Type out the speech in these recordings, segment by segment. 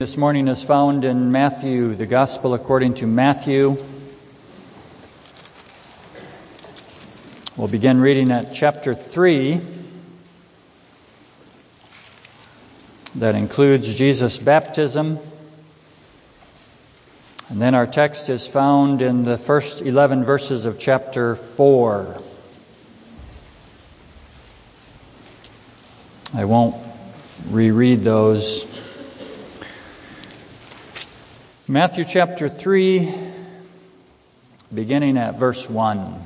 This morning is found in Matthew, the Gospel according to Matthew. We'll begin reading at chapter 3. That includes Jesus' baptism. And then our text is found in the first 11 verses of chapter 4. I won't reread those. Matthew chapter 3, beginning at verse 1.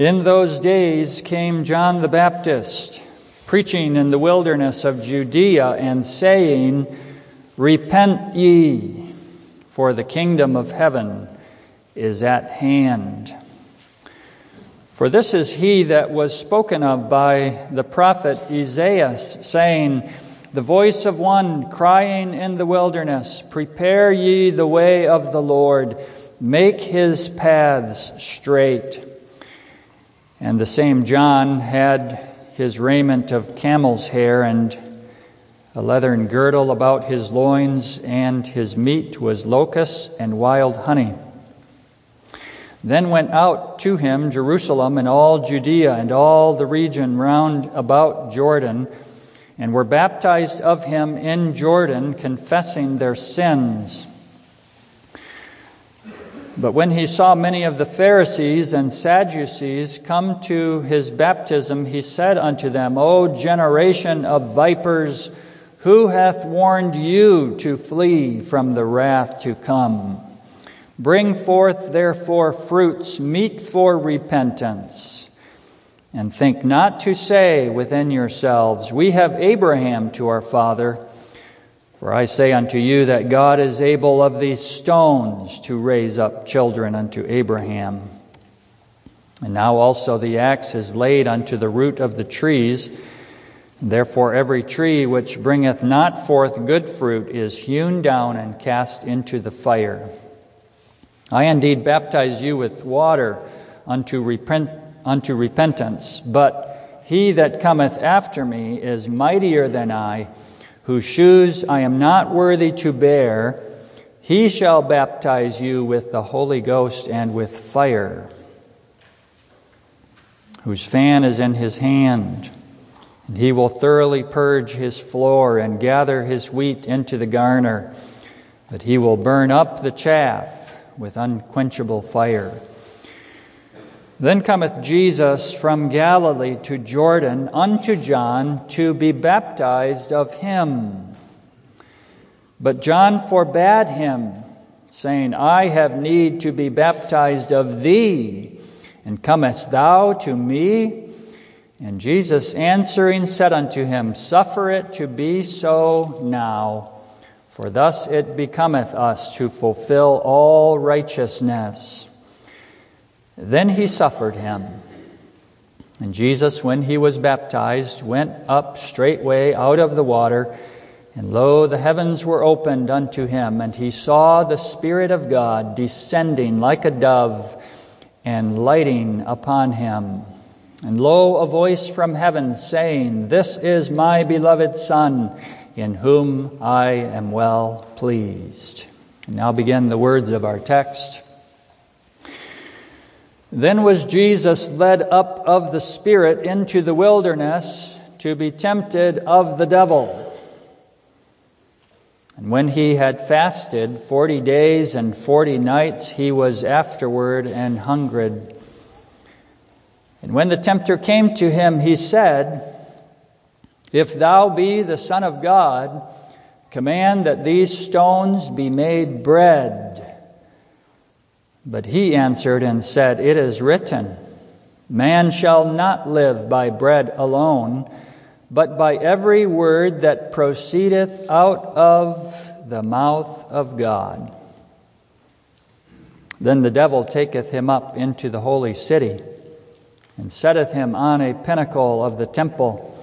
In those days came John the Baptist, preaching in the wilderness of Judea and saying, Repent ye, for the kingdom of heaven is at hand. For this is he that was spoken of by the prophet Isaiah, saying, the voice of one crying in the wilderness, Prepare ye the way of the Lord, make his paths straight. And the same John had his raiment of camel's hair and a leathern girdle about his loins, and his meat was locusts and wild honey. Then went out to him Jerusalem and all Judea and all the region round about Jordan and were baptized of him in Jordan, confessing their sins. But when he saw many of the Pharisees and Sadducees come to his baptism, he said unto them, O generation of vipers, who hath warned you to flee from the wrath to come? Bring forth therefore fruits meet for repentance. And think not to say within yourselves, We have Abraham to our father. For I say unto you that God is able of these stones to raise up children unto Abraham. And now also the axe is laid unto the root of the trees. Therefore, every tree which bringeth not forth good fruit is hewn down and cast into the fire. I indeed baptize you with water unto repent unto repentance. But he that cometh after me is mightier than I, whose shoes I am not worthy to bear. He shall baptize you with the Holy Ghost and with fire, whose fan is in his hand. And he will thoroughly purge his floor and gather his wheat into the garner, but he will burn up the chaff with unquenchable fire. Then cometh Jesus from Galilee to Jordan unto John to be baptized of him. But John forbade him, saying, I have need to be baptized of thee, and comest thou to me? And Jesus answering said unto him, Suffer it to be so now, for thus it becometh us to fulfill all righteousness. Then he suffered him. And Jesus, when he was baptized, went up straightway out of the water. And lo, the heavens were opened unto him, and he saw the Spirit of God descending like a dove and lighting upon him. And lo, a voice from heaven saying, This is my beloved Son, in whom I am well pleased. And now begin the words of our text. Then was Jesus led up of the Spirit into the wilderness to be tempted of the devil. And when he had fasted forty days and forty nights, he was afterward and hungered. And when the tempter came to him, he said, If thou be the Son of God, command that these stones be made bread. But he answered and said, It is written, Man shall not live by bread alone, but by every word that proceedeth out of the mouth of God. Then the devil taketh him up into the holy city, and setteth him on a pinnacle of the temple,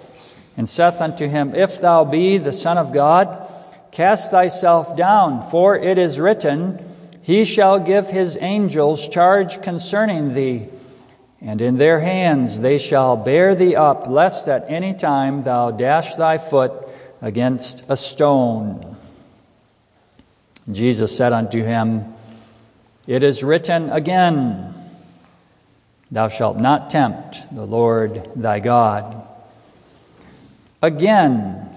and saith unto him, If thou be the Son of God, cast thyself down, for it is written, he shall give his angels charge concerning thee, and in their hands they shall bear thee up, lest at any time thou dash thy foot against a stone. Jesus said unto him, It is written again, Thou shalt not tempt the Lord thy God. Again,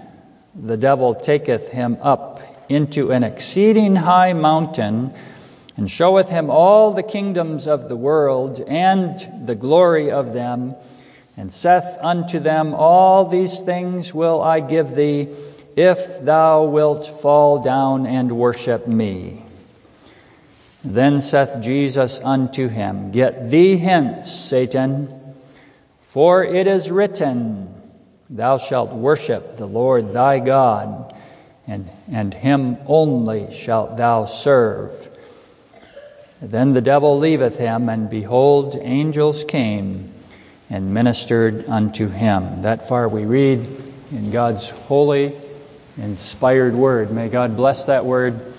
the devil taketh him up into an exceeding high mountain and showeth him all the kingdoms of the world and the glory of them, and saith unto them, All these things will I give thee, if thou wilt fall down and worship me. Then saith Jesus unto him, Get thee hence, Satan, for it is written, Thou shalt worship the Lord thy God, and, and him only shalt thou serve. Then the devil leaveth him, and behold, angels came and ministered unto him. That far we read in God's holy, inspired word. May God bless that word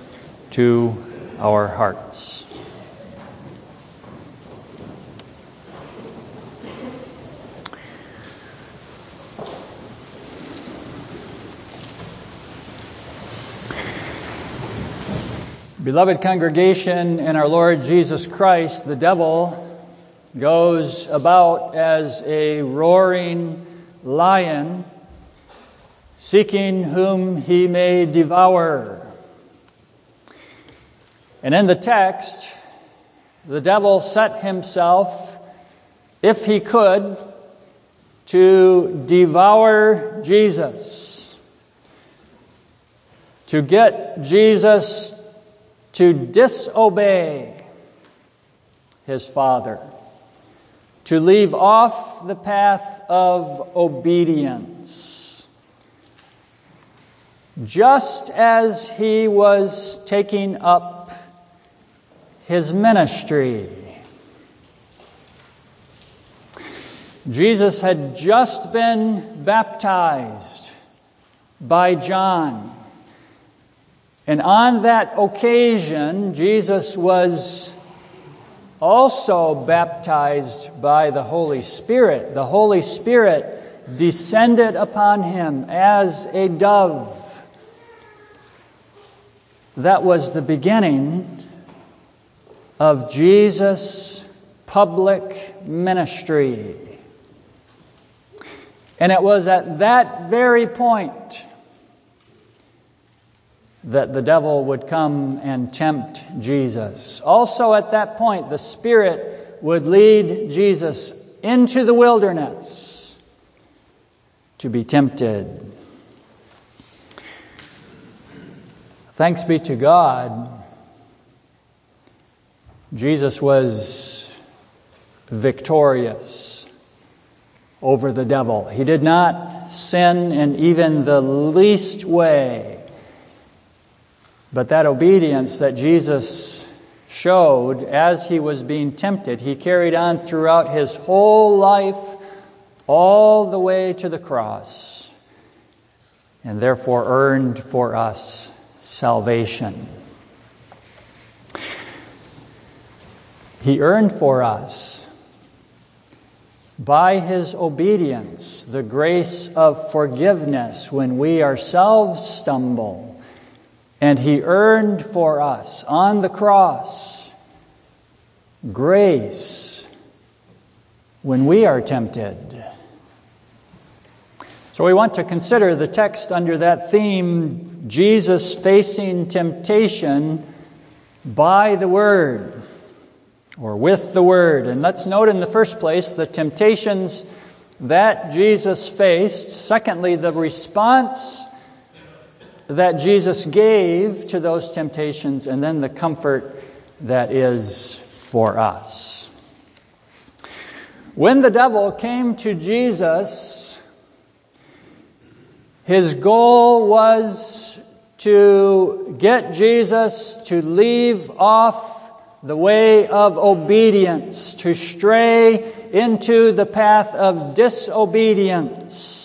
to our hearts. Beloved congregation in our Lord Jesus Christ, the devil goes about as a roaring lion, seeking whom he may devour. And in the text, the devil set himself, if he could, to devour Jesus, to get Jesus to disobey his father, to leave off the path of obedience. Just as he was taking up his ministry. Jesus had just been baptized by John. And on that occasion, Jesus was also baptized by the Holy Spirit. The Holy Spirit descended upon him as a dove. That was the beginning of Jesus' public ministry. And it was at that very point that the devil would come and tempt Jesus. Also, at that point, the Spirit would lead Jesus into the wilderness to be tempted. Thanks be to God, Jesus was victorious over the devil. He did not sin in even the least way. But that obedience that Jesus showed as he was being tempted, he carried on throughout his whole life, all the way to the cross, and therefore earned for us salvation. He earned for us, by his obedience, the grace of forgiveness when we ourselves stumble and he earned for us on the cross grace when we are tempted. So we want to consider the text under that theme Jesus facing temptation by the Word or with the Word. And let's note in the first place the temptations that Jesus faced. Secondly, the response that Jesus gave to those temptations, and then the comfort that is for us. When the devil came to Jesus, his goal was to get Jesus to leave off the way of obedience, to stray into the path of disobedience.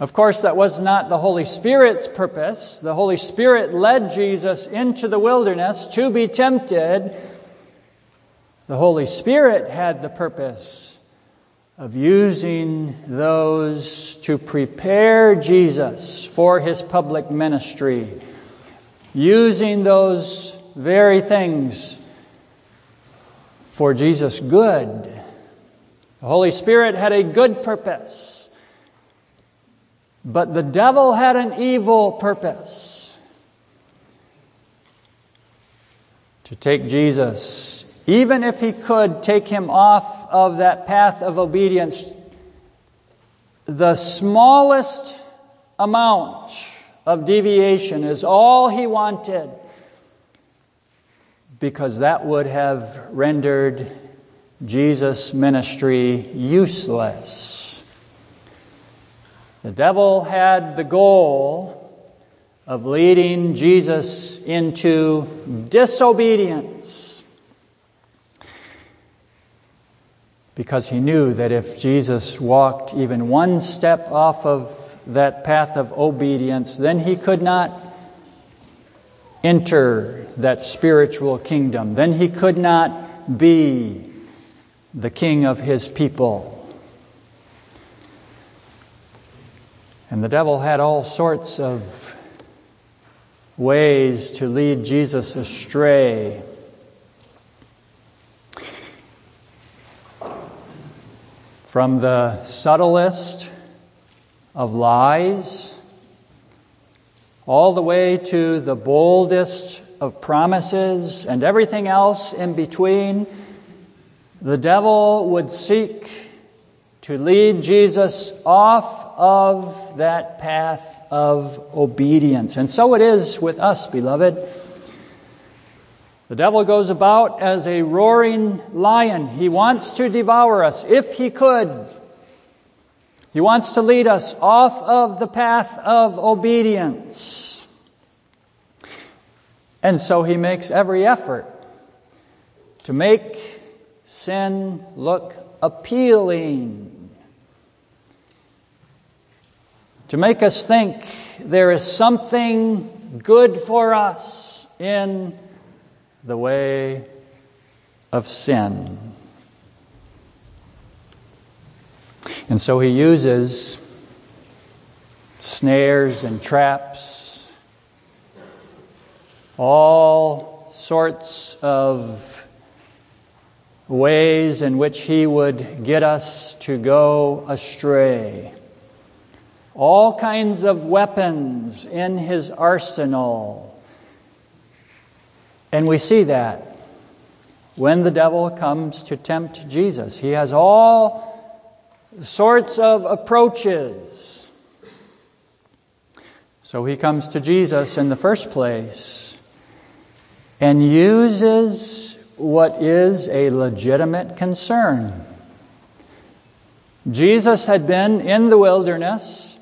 Of course, that was not the Holy Spirit's purpose. The Holy Spirit led Jesus into the wilderness to be tempted The Holy Spirit had the purpose of using those to prepare Jesus for his public ministry, using those very things for Jesus' good. The Holy Spirit had a good purpose, but the devil had an evil purpose. To take Jesus, even if he could take him off of that path of obedience, the smallest amount of deviation is all he wanted. Because that would have rendered Jesus' ministry useless. The devil had the goal of leading Jesus into disobedience because he knew that if Jesus walked even one step off of that path of obedience, then he could not enter that spiritual kingdom. Then he could not be the king of his people. And the devil had all sorts of ways to lead Jesus astray. From the subtlest of lies, all the way to the boldest of promises and everything else in between the devil would seek to lead Jesus off of that path of obedience. And so it is with us, beloved. The devil goes about as a roaring lion. He wants to devour us if he could. He wants to lead us off of the path of obedience. And so he makes every effort to make sin look appealing. To make us think there is something good for us in the way of sin. And so he uses snares and traps, all sorts of ways in which he would get us to go astray. All kinds of weapons in his arsenal. And we see that when the devil comes to tempt Jesus. He has all sorts of approaches. So he comes to Jesus in the first place and uses what is a legitimate concern. Jesus had been in the wilderness,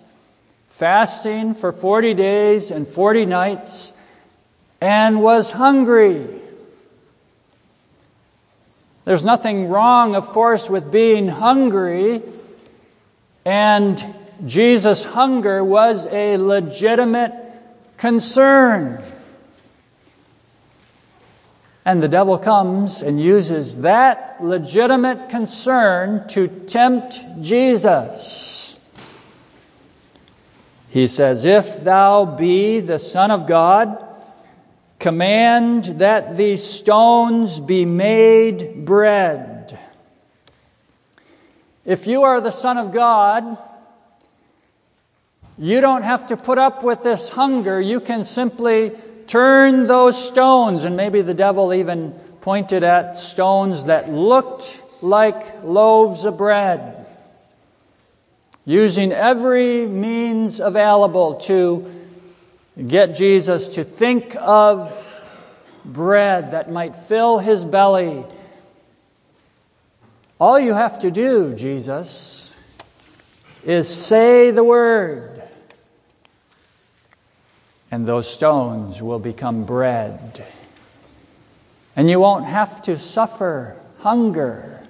fasting for 40 days and 40 nights, and was hungry. There's nothing wrong, of course, with being hungry, and Jesus' hunger was a legitimate concern. And the devil comes and uses that legitimate concern to tempt Jesus. He says, If thou be the Son of God, command that these stones be made bread. If you are the Son of God, you don't have to put up with this hunger. You can simply turn those stones, and maybe the devil even pointed at stones that looked like loaves of bread, using every means available to get Jesus to think of bread that might fill his belly. All you have to do, Jesus, is say the word and those stones will become bread. And you won't have to suffer hunger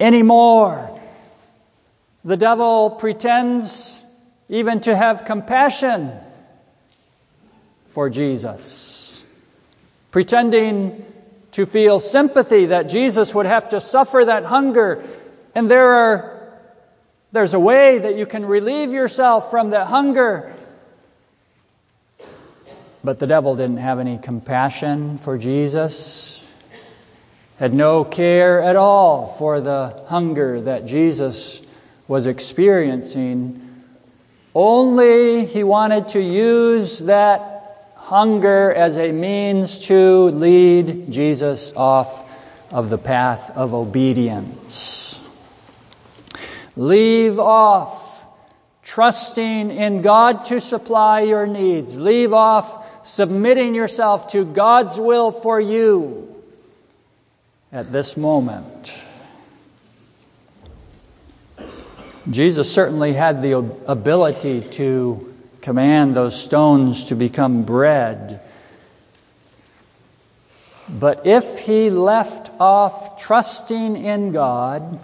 anymore. The devil pretends even to have compassion for Jesus, pretending to feel sympathy that Jesus would have to suffer that hunger. And there are, there's a way that you can relieve yourself from that hunger. But the devil didn't have any compassion for Jesus, had no care at all for the hunger that Jesus was experiencing. Only he wanted to use that hunger as a means to lead Jesus off of the path of obedience. Leave off trusting in God to supply your needs. Leave off submitting yourself to God's will for you at this moment. Jesus certainly had the ability to command those stones to become bread. But if he left off trusting in God,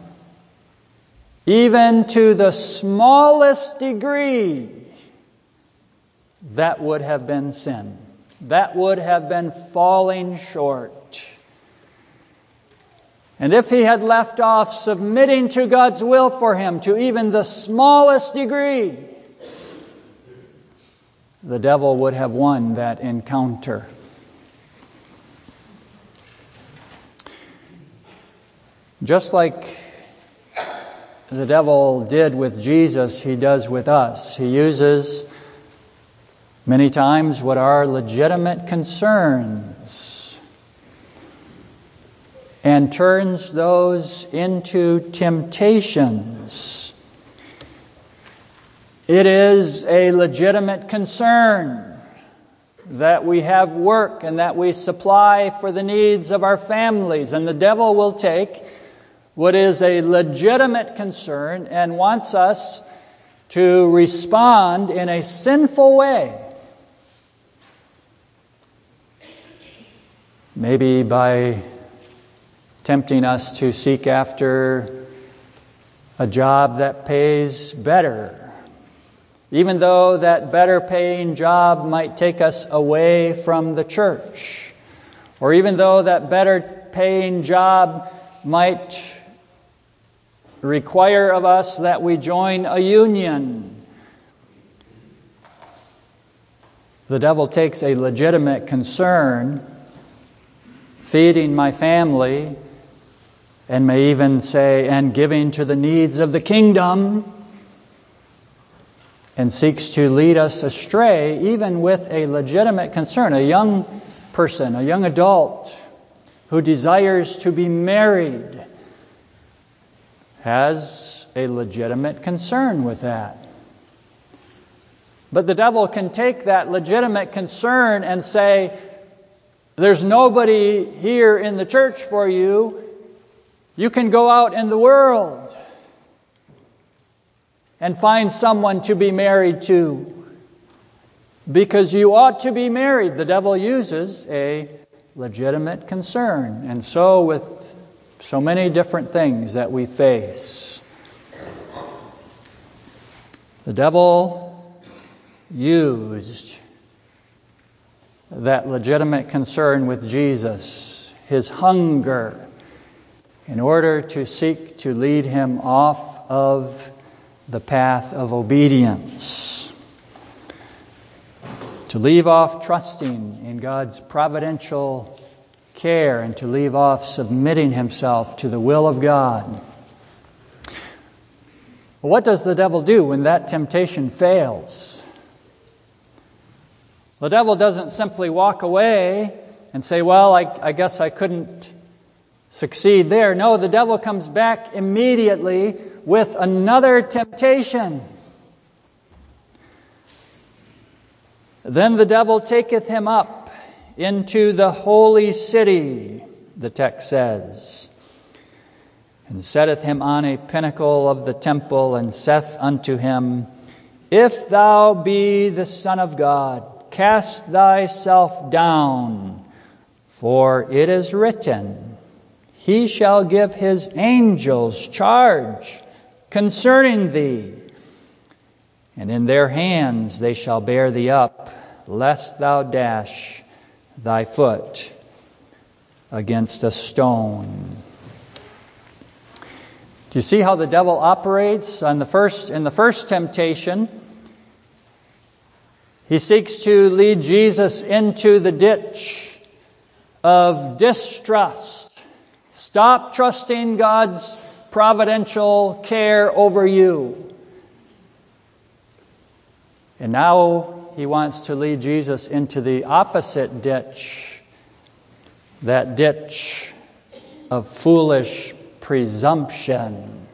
even to the smallest degree, that would have been sin. That would have been falling short. And if he had left off submitting to God's will for him to even the smallest degree, the devil would have won that encounter. Just like the devil did with Jesus, he does with us. He uses many times what are legitimate concerns and turns those into temptations. It is a legitimate concern that we have work and that we supply for the needs of our families. And the devil will take what is a legitimate concern and wants us to respond in a sinful way. Maybe by tempting us to seek after a job that pays better even though that better paying job might take us away from the church, or even though that better paying job might require of us that we join a union. The devil takes a legitimate concern, feeding my family, and may even say, and giving to the needs of the kingdom and seeks to lead us astray, even with a legitimate concern. A young person, a young adult who desires to be married has a legitimate concern with that. But the devil can take that legitimate concern and say, There's nobody here in the church for you. You can go out in the world and find someone to be married to. Because you ought to be married. The devil uses a legitimate concern. And so, with so many different things that we face, the devil used that legitimate concern with Jesus, his hunger, in order to seek to lead him off of the path of obedience. To leave off trusting in God's providential care and to leave off submitting himself to the will of God. What does the devil do when that temptation fails? The devil doesn't simply walk away and say, Well, I, I guess I couldn't succeed there. No, the devil comes back immediately with another temptation. Then the devil taketh him up into the holy city, the text says, and setteth him on a pinnacle of the temple, and saith unto him, If thou be the Son of God, cast thyself down, for it is written, He shall give his angels charge concerning thee. And in their hands they shall bear thee up, lest thou dash thy foot against a stone. Do you see how the devil operates on the first in the first temptation? He seeks to lead Jesus into the ditch of distrust. Stop trusting God's providential care over you. And now he wants to lead Jesus into the opposite ditch, that ditch of foolish presumption.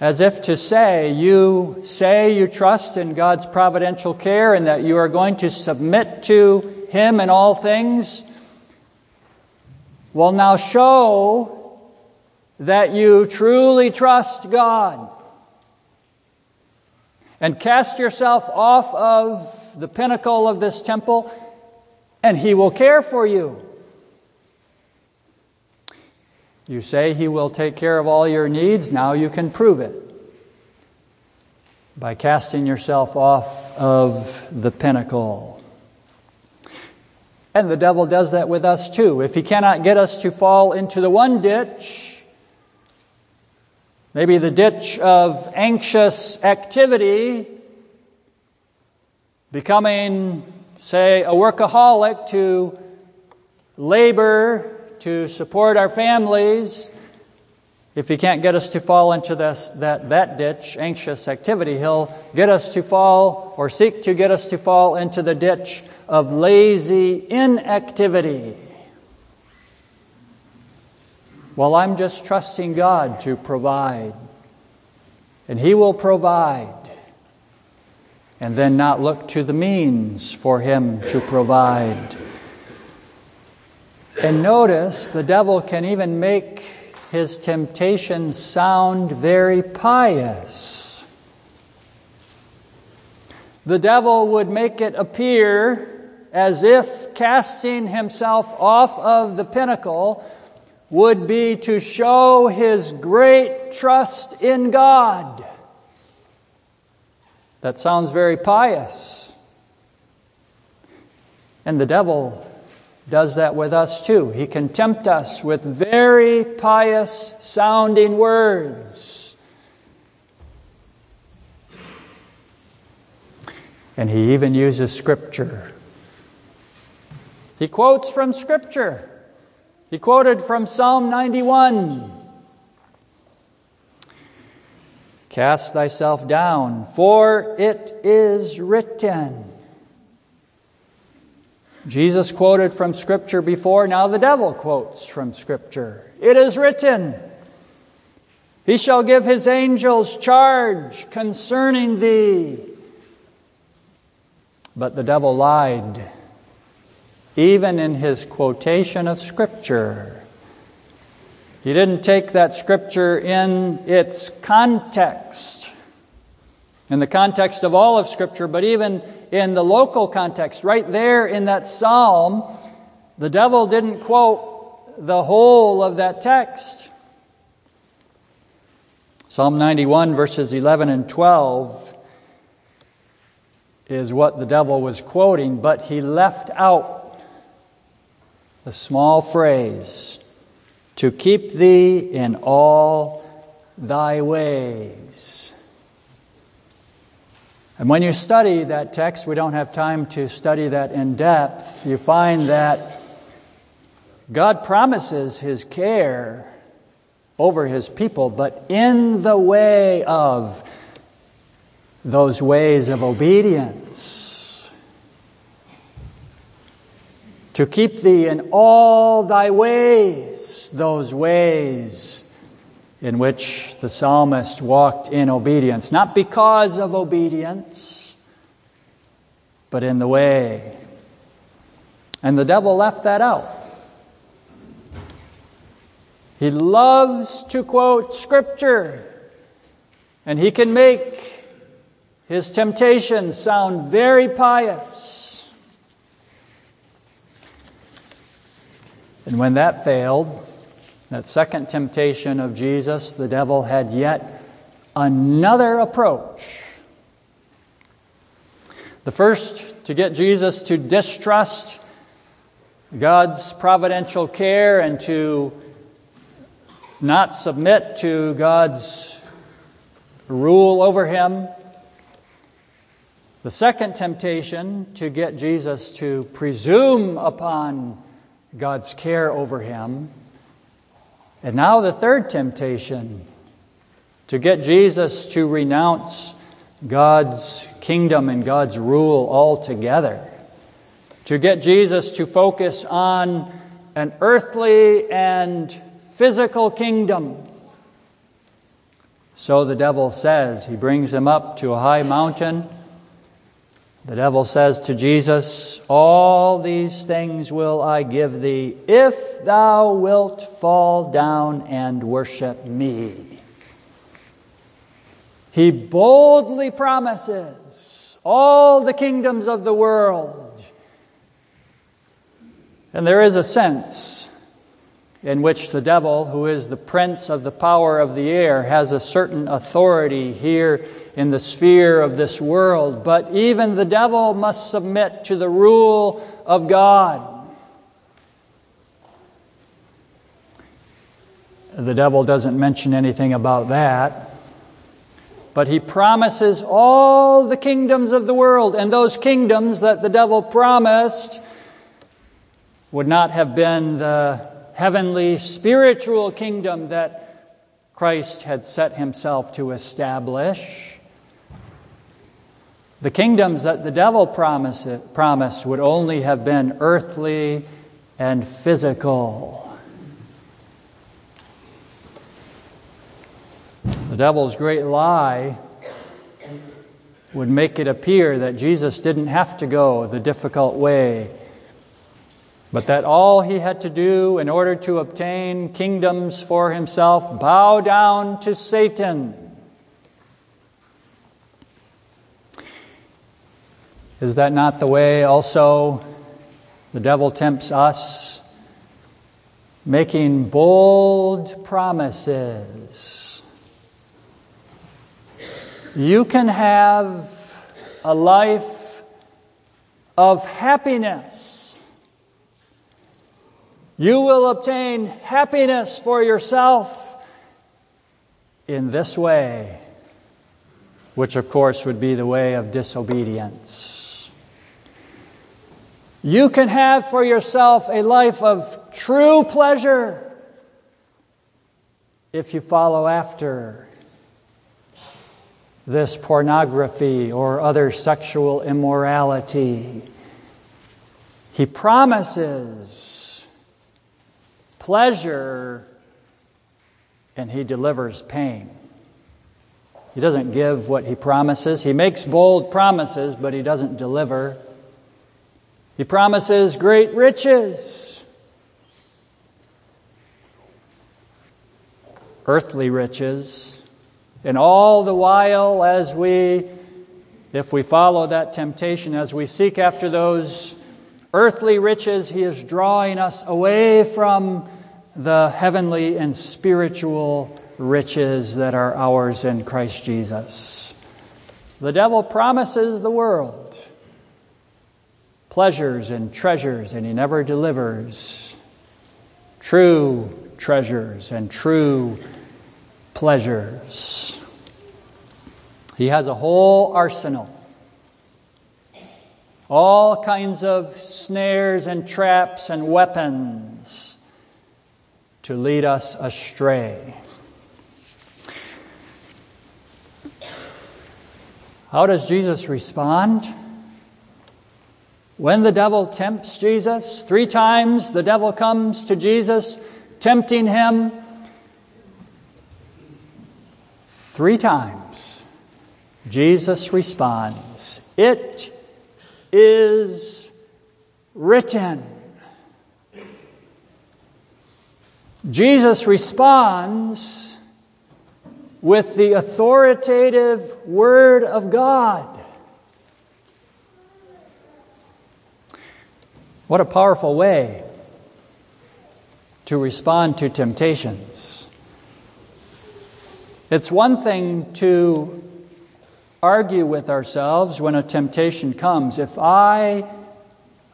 As if to say, you say you trust in God's providential care and that you are going to submit to Him in all things. Well, now show that you truly trust God. And cast yourself off of the pinnacle of this temple, and He will care for you. You say He will take care of all your needs. Now you can prove it by casting yourself off of the pinnacle. And the devil does that with us too. If he cannot get us to fall into the one ditch, maybe the ditch of anxious activity, becoming, say, a workaholic to labor to support our families. If he can't get us to fall into this, that, that ditch, anxious activity, he'll get us to fall or seek to get us to fall into the ditch of lazy inactivity. Well, I'm just trusting God to provide. And He will provide. And then not look to the means for Him to provide. And notice the devil can even make his temptations sound very pious. The devil would make it appear as if casting himself off of the pinnacle would be to show his great trust in God. That sounds very pious. And the devil does that with us too. He can tempt us with very pious sounding words. And he even uses Scripture. He quotes from Scripture. He quoted from Psalm 91 Cast thyself down, for it is written. Jesus quoted from Scripture before, now the devil quotes from Scripture. It is written, He shall give His angels charge concerning thee. But the devil lied, even in his quotation of Scripture. He didn't take that Scripture in its context, in the context of all of Scripture, but even in the local context, right there in that psalm, the devil didn't quote the whole of that text. Psalm 91, verses 11 and 12, is what the devil was quoting, but he left out the small phrase to keep thee in all thy ways. And when you study that text, we don't have time to study that in depth, you find that God promises His care over His people, but in the way of those ways of obedience. To keep thee in all thy ways, those ways in which the psalmist walked in obedience, not because of obedience, but in the way. And the devil left that out. He loves to quote scripture, and he can make his temptations sound very pious. And when that failed, that second temptation of Jesus, the devil had yet another approach. The first, to get Jesus to distrust God's providential care and to not submit to God's rule over him. The second temptation to get Jesus to presume upon God's care over him. And now the third temptation to get Jesus to renounce God's kingdom and God's rule altogether. To get Jesus to focus on an earthly and physical kingdom. So the devil says, he brings him up to a high mountain. The devil says to Jesus, All these things will I give thee if thou wilt fall down and worship me. He boldly promises all the kingdoms of the world. And there is a sense in which the devil, who is the prince of the power of the air, has a certain authority here in the sphere of this world. But even the devil must submit to the rule of God. The devil doesn't mention anything about that. But he promises all the kingdoms of the world, and those kingdoms that the devil promised would not have been the heavenly spiritual kingdom that Christ had set himself to establish. The kingdoms that the devil promised, promised would only have been earthly and physical. The devil's great lie would make it appear that Jesus didn't have to go the difficult way, but that all he had to do in order to obtain kingdoms for himself, bow down to Satan. Is that not the way also the devil tempts us? Making bold promises you can have a life of happiness. You will obtain happiness for yourself in this way, which of course would be the way of disobedience. You can have for yourself a life of true pleasure if you follow after this pornography or other sexual immorality. He promises pleasure and he delivers pain. He doesn't give what he promises. He makes bold promises, but he doesn't deliver. He promises great riches, earthly riches. And all the while, as we, if we follow that temptation, as we seek after those earthly riches, He is drawing us away from the heavenly and spiritual riches that are ours in Christ Jesus. The devil promises the world pleasures and treasures, and he never delivers true treasures and true pleasures. He has a whole arsenal. All kinds of snares and traps and weapons to lead us astray. How does Jesus respond? When the devil tempts Jesus, three times the devil comes to Jesus, tempting him. Three times, Jesus responds, It is written. Jesus responds with the authoritative Word of God. What a powerful way to respond to temptations. It's one thing to argue with ourselves when a temptation comes. If I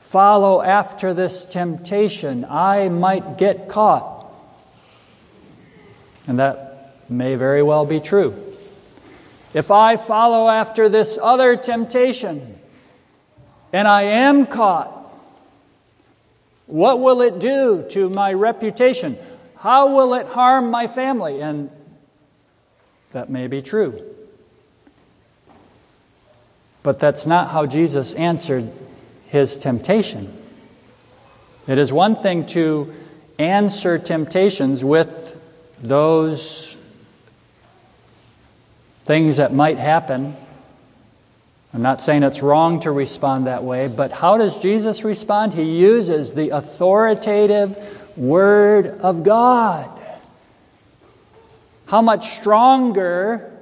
follow after this temptation, I might get caught. And that may very well be true. If I follow after this other temptation and I am caught, what will it do to my reputation? How will it harm my family? And that may be true. But that's not how Jesus answered his temptation. It is one thing to answer temptations with those things that might happen. I'm not saying it's wrong to respond that way, but how does Jesus respond? He uses the authoritative Word of God. How much stronger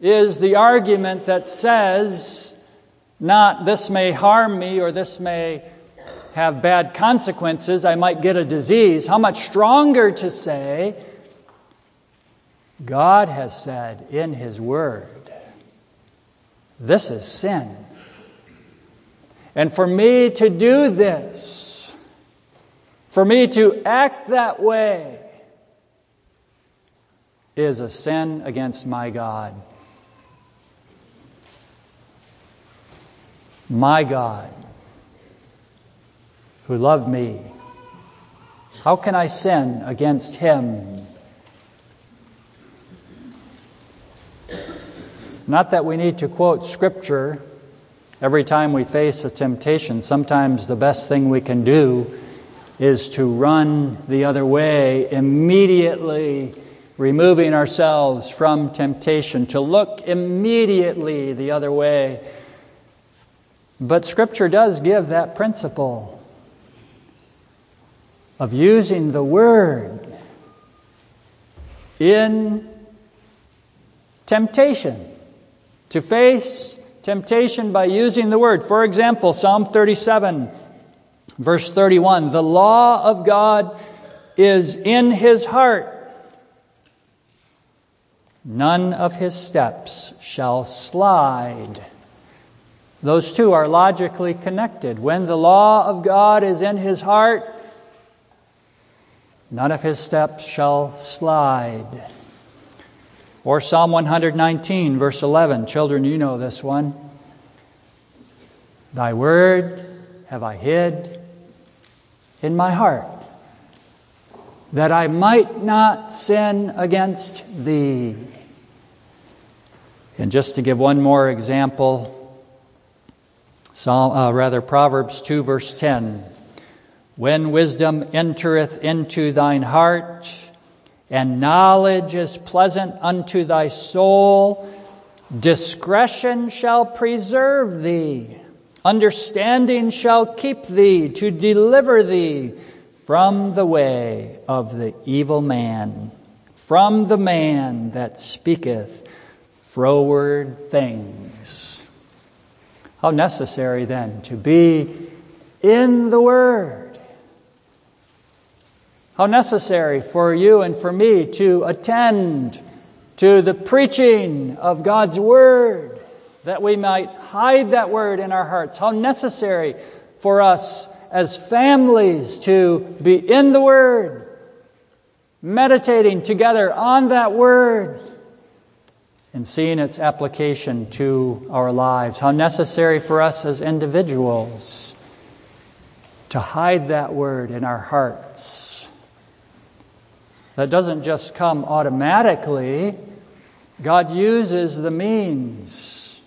is the argument that says, not this may harm me or this may have bad consequences, I might get a disease. How much stronger to say, God has said in His Word, this is sin. And for me to do this, for me to act that way, is a sin against my God. My God, who loved me, how can I sin against Him? Not that we need to quote Scripture every time we face a temptation. Sometimes the best thing we can do is to run the other way, immediately removing ourselves from temptation, to look immediately the other way. But Scripture does give that principle of using the Word in temptation, to face temptation by using the Word. For example, Psalm 37, verse 31 The law of God is in his heart. None of his steps shall slide. Those two are logically connected. When the law of God is in his heart, none of his steps shall slide. Or Psalm 119, verse 11. Children, you know this one. Thy word have I hid in my heart, that I might not sin against thee. And just to give one more example, Psalm, uh, rather Proverbs 2, verse 10. When wisdom entereth into thine heart, and knowledge is pleasant unto thy soul, discretion shall preserve thee, understanding shall keep thee to deliver thee from the way of the evil man, from the man that speaketh froward things. How necessary then to be in the Word. How necessary for you and for me to attend to the preaching of God's Word, that we might hide that Word in our hearts. How necessary for us as families to be in the Word, meditating together on that Word and seeing its application to our lives. How necessary for us as individuals to hide that word in our hearts. That doesn't just come automatically, God uses the means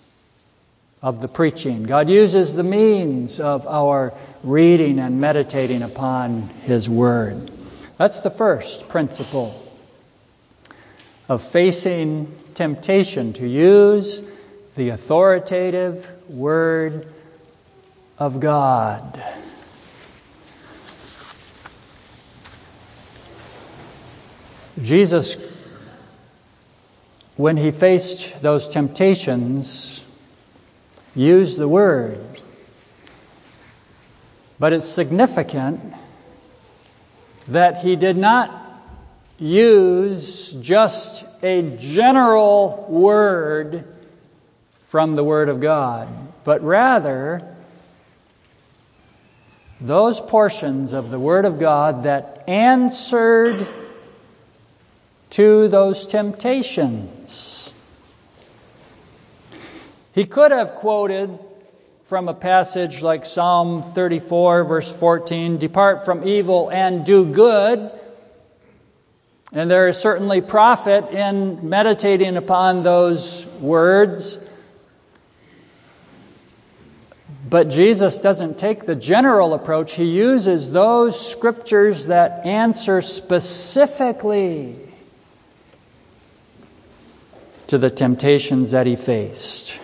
of the preaching, God uses the means of our reading and meditating upon His Word. That's the first principle of facing temptation to use the authoritative Word of God. Jesus, when he faced those temptations, used the Word. But it's significant that he did not use just a general word from the Word of God, but rather those portions of the Word of God that answered to those temptations. He could have quoted from a passage like Psalm 34, verse 14 Depart from evil and do good. And there is certainly profit in meditating upon those words. But Jesus doesn't take the general approach. He uses those scriptures that answer specifically to the temptations that he faced.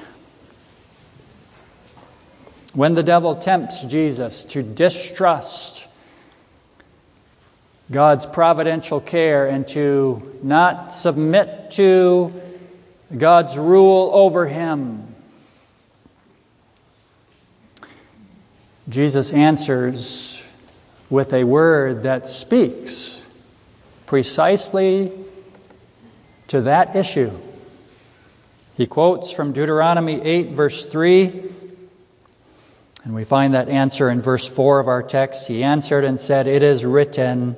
When the devil tempts Jesus to distrust God's providential care and to not submit to God's rule over him, Jesus answers with a word that speaks precisely to that issue. He quotes from Deuteronomy 8, verse 3, and we find that answer in verse 4 of our text. He answered and said, It is written,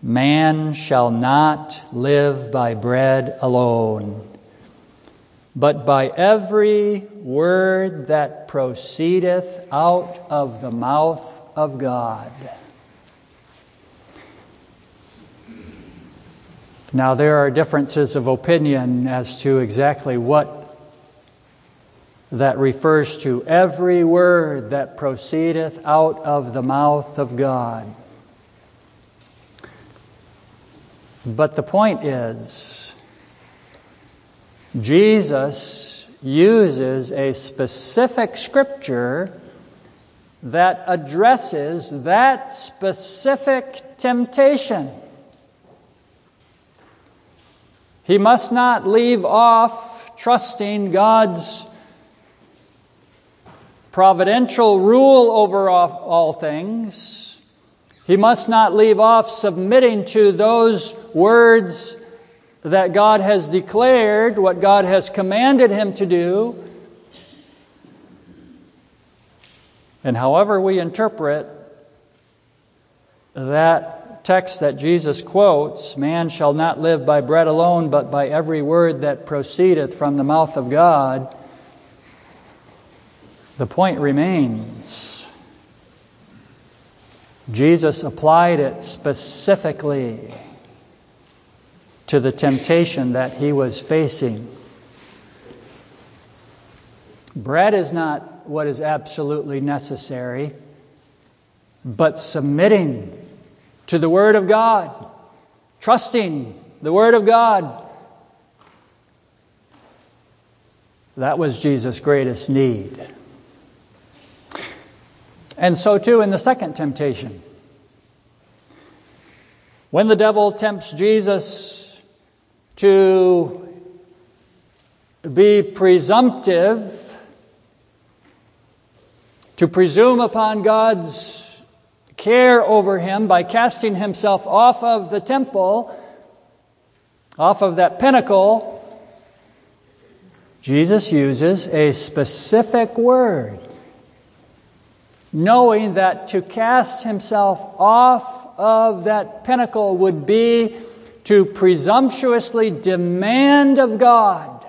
Man shall not live by bread alone, but by every word that proceedeth out of the mouth of God. Now, there are differences of opinion as to exactly what that refers to every word that proceedeth out of the mouth of God. But the point is, Jesus uses a specific scripture that addresses that specific temptation. He must not leave off trusting God's providential rule over all things. He must not leave off submitting to those words that God has declared, what God has commanded him to do. And however we interpret that text that Jesus quotes, man shall not live by bread alone, but by every word that proceedeth from the mouth of God. The point remains Jesus applied it specifically to the temptation that he was facing. Bread is not what is absolutely necessary, but submitting to the Word of God, trusting the Word of God. That was Jesus' greatest need. And so, too, in the second temptation. When the devil tempts Jesus to be presumptive, to presume upon God's care over him by casting himself off of the temple, off of that pinnacle, Jesus uses a specific word knowing that to cast himself off of that pinnacle would be to presumptuously demand of God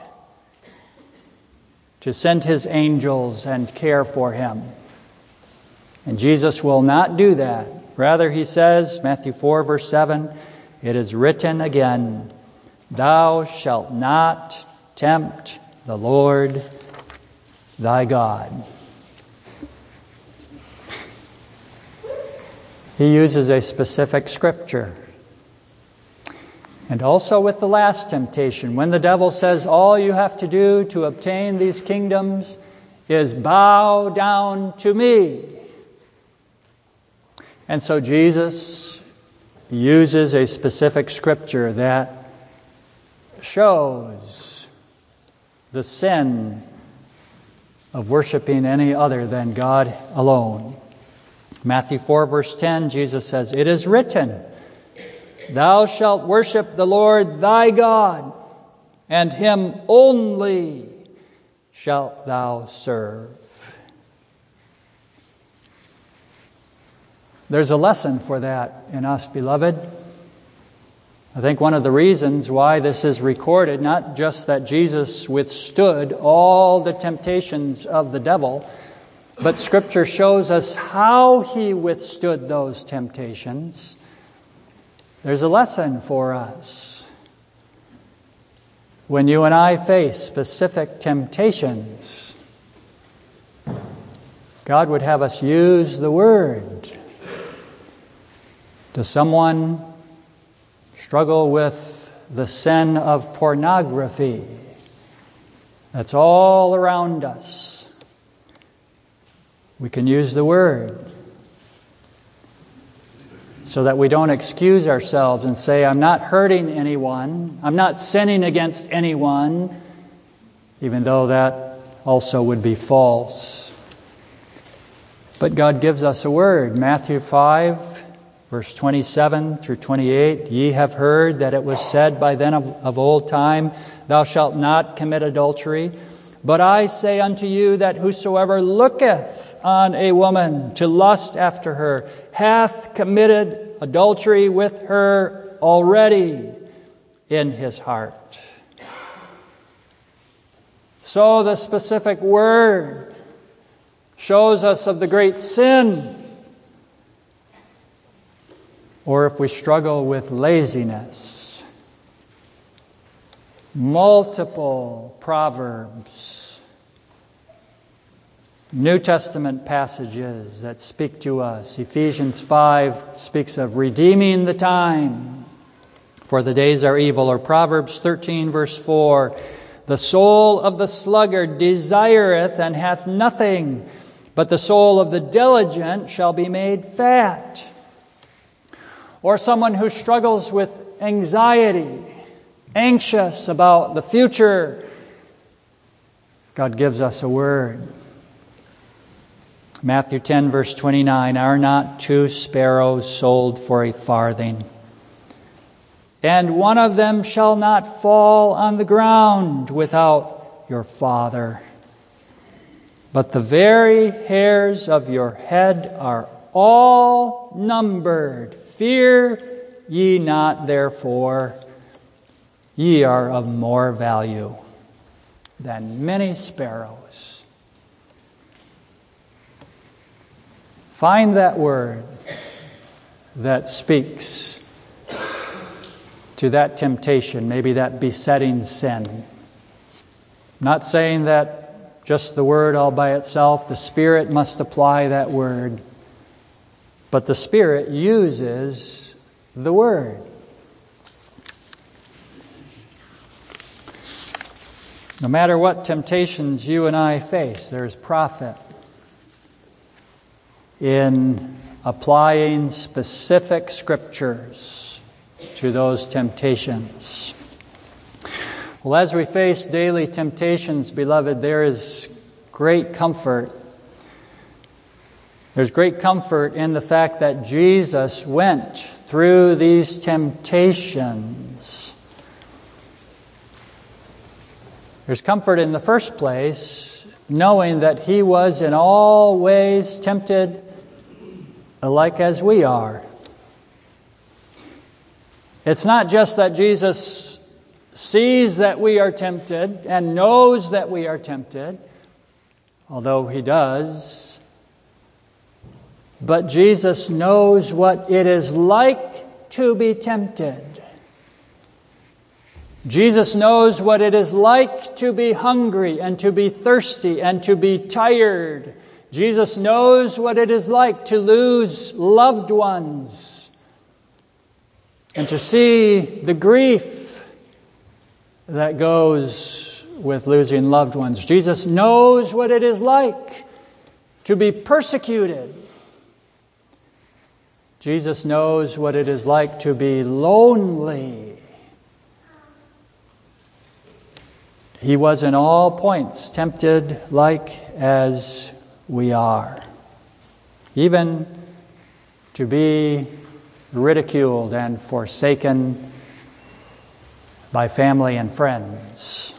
to send his angels and care for him. And Jesus will not do that. Rather, he says, Matthew 4, verse 7, it is written again, Thou shalt not tempt the Lord thy God. He uses a specific scripture. And also with the last temptation, when the devil says, All you have to do to obtain these kingdoms is bow down to me. And so Jesus uses a specific scripture that shows the sin of worshiping any other than God alone. Matthew 4, verse 10, Jesus says, It is written, Thou shalt worship the Lord thy God, and him only shalt thou serve. There's a lesson for that in us, beloved. I think one of the reasons why this is recorded, not just that Jesus withstood all the temptations of the devil, but Scripture shows us how he withstood those temptations. There's a lesson for us. When you and I face specific temptations, God would have us use the Word does someone struggle with the sin of pornography? That's all around us. We can use the word so that we don't excuse ourselves and say, I'm not hurting anyone, I'm not sinning against anyone, even though that also would be false. But God gives us a word. Matthew 5 Verse 27 through 28 Ye have heard that it was said by them of, of, old time, Thou shalt not commit adultery. But I say unto you that whosoever looketh on a woman to lust after her hath committed adultery with her already in his heart. So the specific word shows us of the great sin or if we struggle with laziness. Multiple Proverbs, New Testament passages that speak to us. Ephesians 5 speaks of redeeming the time, for the days are evil. Or Proverbs 13, verse 4 The soul of the sluggard desireth and hath nothing, but the soul of the diligent shall be made fat or someone who struggles with anxiety, anxious about the future, God gives us a word. Matthew 10, verse 29 Are not two sparrows sold for a farthing? And one of them shall not fall on the ground without your Father. But the very hairs of your head are all numbered. Fear ye not, therefore, ye are of more value than many sparrows. Find that word that speaks to that temptation, maybe that besetting sin. not saying that just the word all by itself, the Spirit must apply that word. But the Spirit uses the Word. No matter what temptations you and I face, there's profit in applying specific scriptures to those temptations. Well, as we face daily temptations, beloved, there is great comfort there's great comfort in the fact that Jesus went through these temptations. There's comfort in the first place, knowing that he was in all ways tempted alike as we are. It's not just that Jesus sees that we are tempted and knows that we are tempted, although he does. But Jesus knows what it is like to be tempted. Jesus knows what it is like to be hungry and to be thirsty and to be tired. Jesus knows what it is like to lose loved ones and to see the grief that goes with losing loved ones. Jesus knows what it is like to be persecuted Jesus knows what it is like to be lonely. He was in all points tempted like as we are, even to be ridiculed and forsaken by family and friends.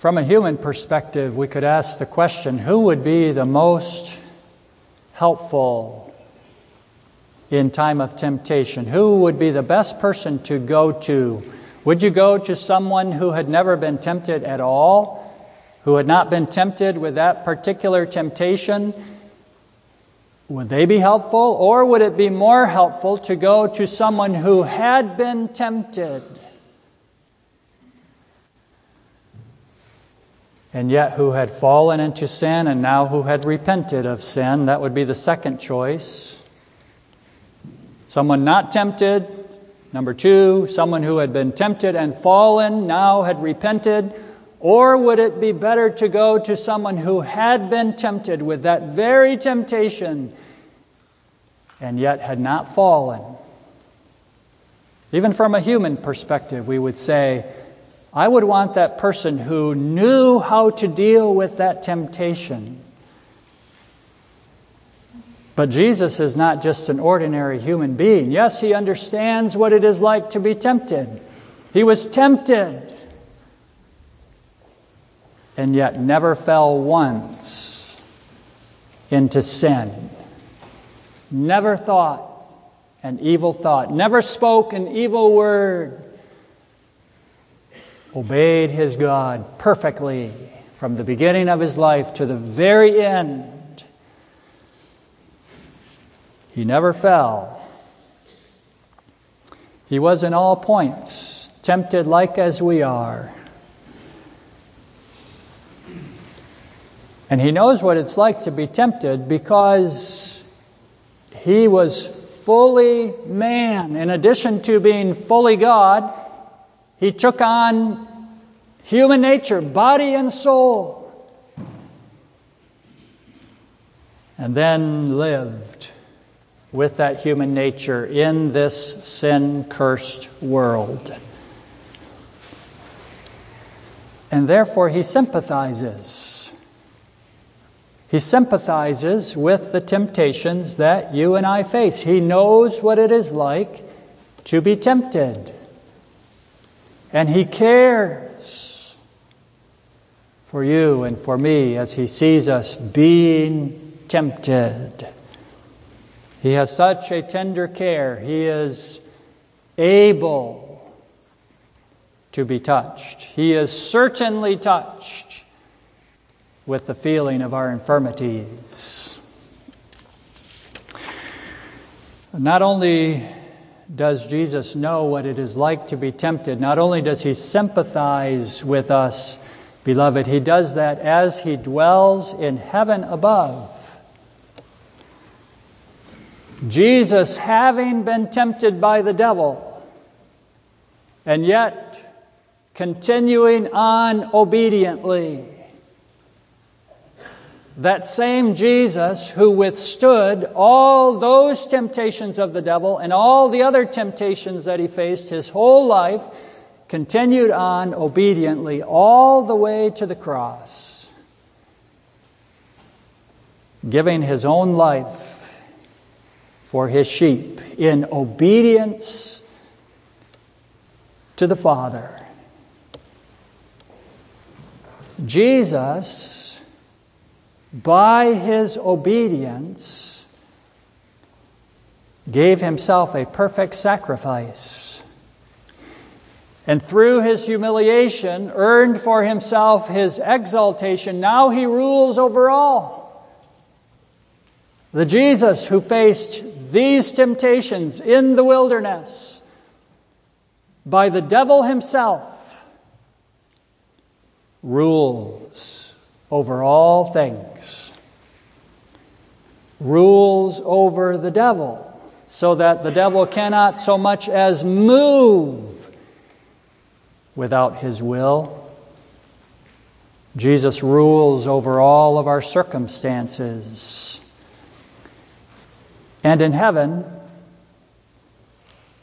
From a human perspective, we could ask the question who would be the most helpful in time of temptation? Who would be the best person to go to? Would you go to someone who had never been tempted at all, who had not been tempted with that particular temptation? Would they be helpful? Or would it be more helpful to go to someone who had been tempted? And yet who had fallen into sin and now who had repented of sin. That would be the second choice. Someone not tempted. Number two, someone who had been tempted and fallen, now had repented. Or would it be better to go to someone who had been tempted with that very temptation and yet had not fallen? Even from a human perspective, we would say, I would want that person who knew how to deal with that temptation. But Jesus is not just an ordinary human being. Yes, he understands what it is like to be tempted. He was tempted and yet never fell once into sin. Never thought an evil thought, never spoke an evil word obeyed his God perfectly from the beginning of his life to the very end. He never fell. He was in all points tempted like as we are. And he knows what it's like to be tempted because he was fully man. In addition to being fully God, he took on human nature, body and soul, and then lived with that human nature in this sin cursed world. And therefore, he sympathizes. He sympathizes with the temptations that you and I face. He knows what it is like to be tempted. And He cares for you and for me as He sees us being tempted. He has such a tender care. He is able to be touched. He is certainly touched with the feeling of our infirmities. Not only does Jesus know what it is like to be tempted. Not only does he sympathize with us, beloved, he does that as he dwells in heaven above. Jesus, having been tempted by the devil, and yet continuing on obediently, that same Jesus who withstood all those temptations of the devil and all the other temptations that he faced his whole life continued on obediently all the way to the cross, giving his own life for his sheep in obedience to the Father. Jesus by his obedience, gave himself a perfect sacrifice. And through his humiliation, earned for himself his exaltation. Now he rules over all. The Jesus who faced these temptations in the wilderness by the devil himself rules over all things, rules over the devil, so that the devil cannot so much as move without his will. Jesus rules over all of our circumstances. And in heaven,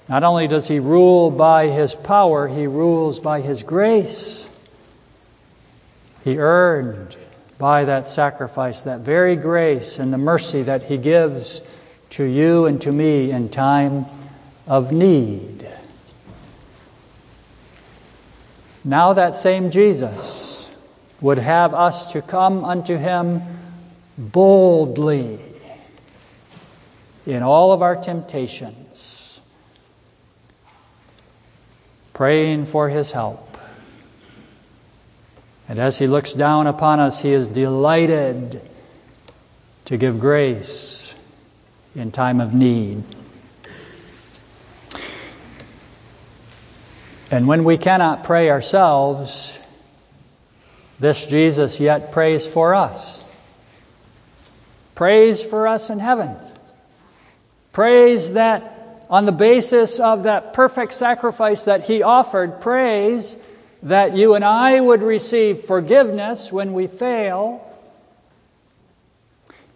not only does he rule by his power, he rules by his grace. He earned by that sacrifice that very grace and the mercy that He gives to you and to me in time of need. Now, that same Jesus would have us to come unto him boldly in all of our temptations, praying for his help. And as he looks down upon us, he is delighted to give grace in time of need. And when we cannot pray ourselves, this Jesus yet prays for us. Prays for us in heaven. Prays that on the basis of that perfect sacrifice that he offered, prays that you and I would receive forgiveness when we fail.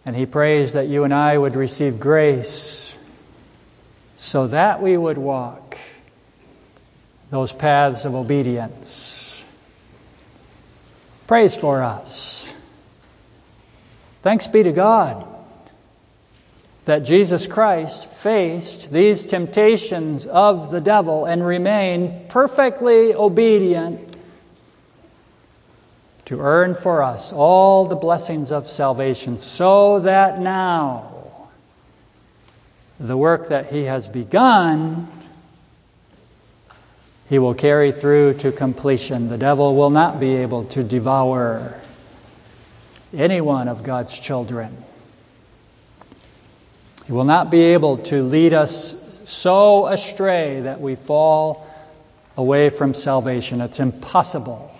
And he prays that you and I would receive grace so that we would walk those paths of obedience. Prays for us. Thanks be to God that Jesus Christ faced these temptations of the devil and remained perfectly obedient to earn for us all the blessings of salvation, so that now the work that he has begun, he will carry through to completion. The devil will not be able to devour any one of God's children. He will not be able to lead us so astray that we fall away from salvation. It's impossible.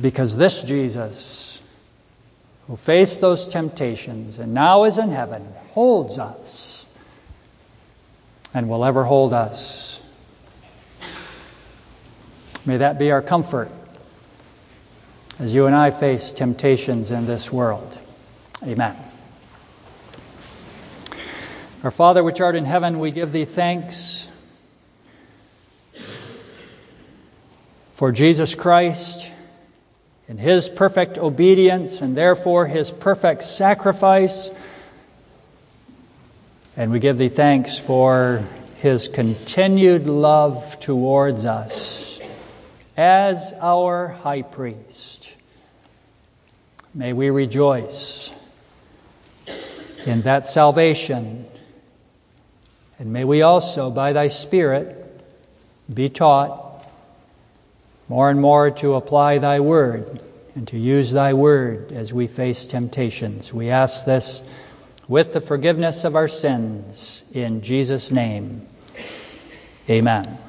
Because this Jesus, who faced those temptations and now is in heaven, holds us and will ever hold us. May that be our comfort as you and I face temptations in this world. Amen. Our Father, which art in heaven, we give thee thanks for Jesus Christ in his perfect obedience and therefore his perfect sacrifice. And we give thee thanks for his continued love towards us as our high priest. May we rejoice in that salvation. And may we also, by thy Spirit, be taught more and more to apply thy word and to use thy word as we face temptations. We ask this with the forgiveness of our sins in Jesus' name. Amen.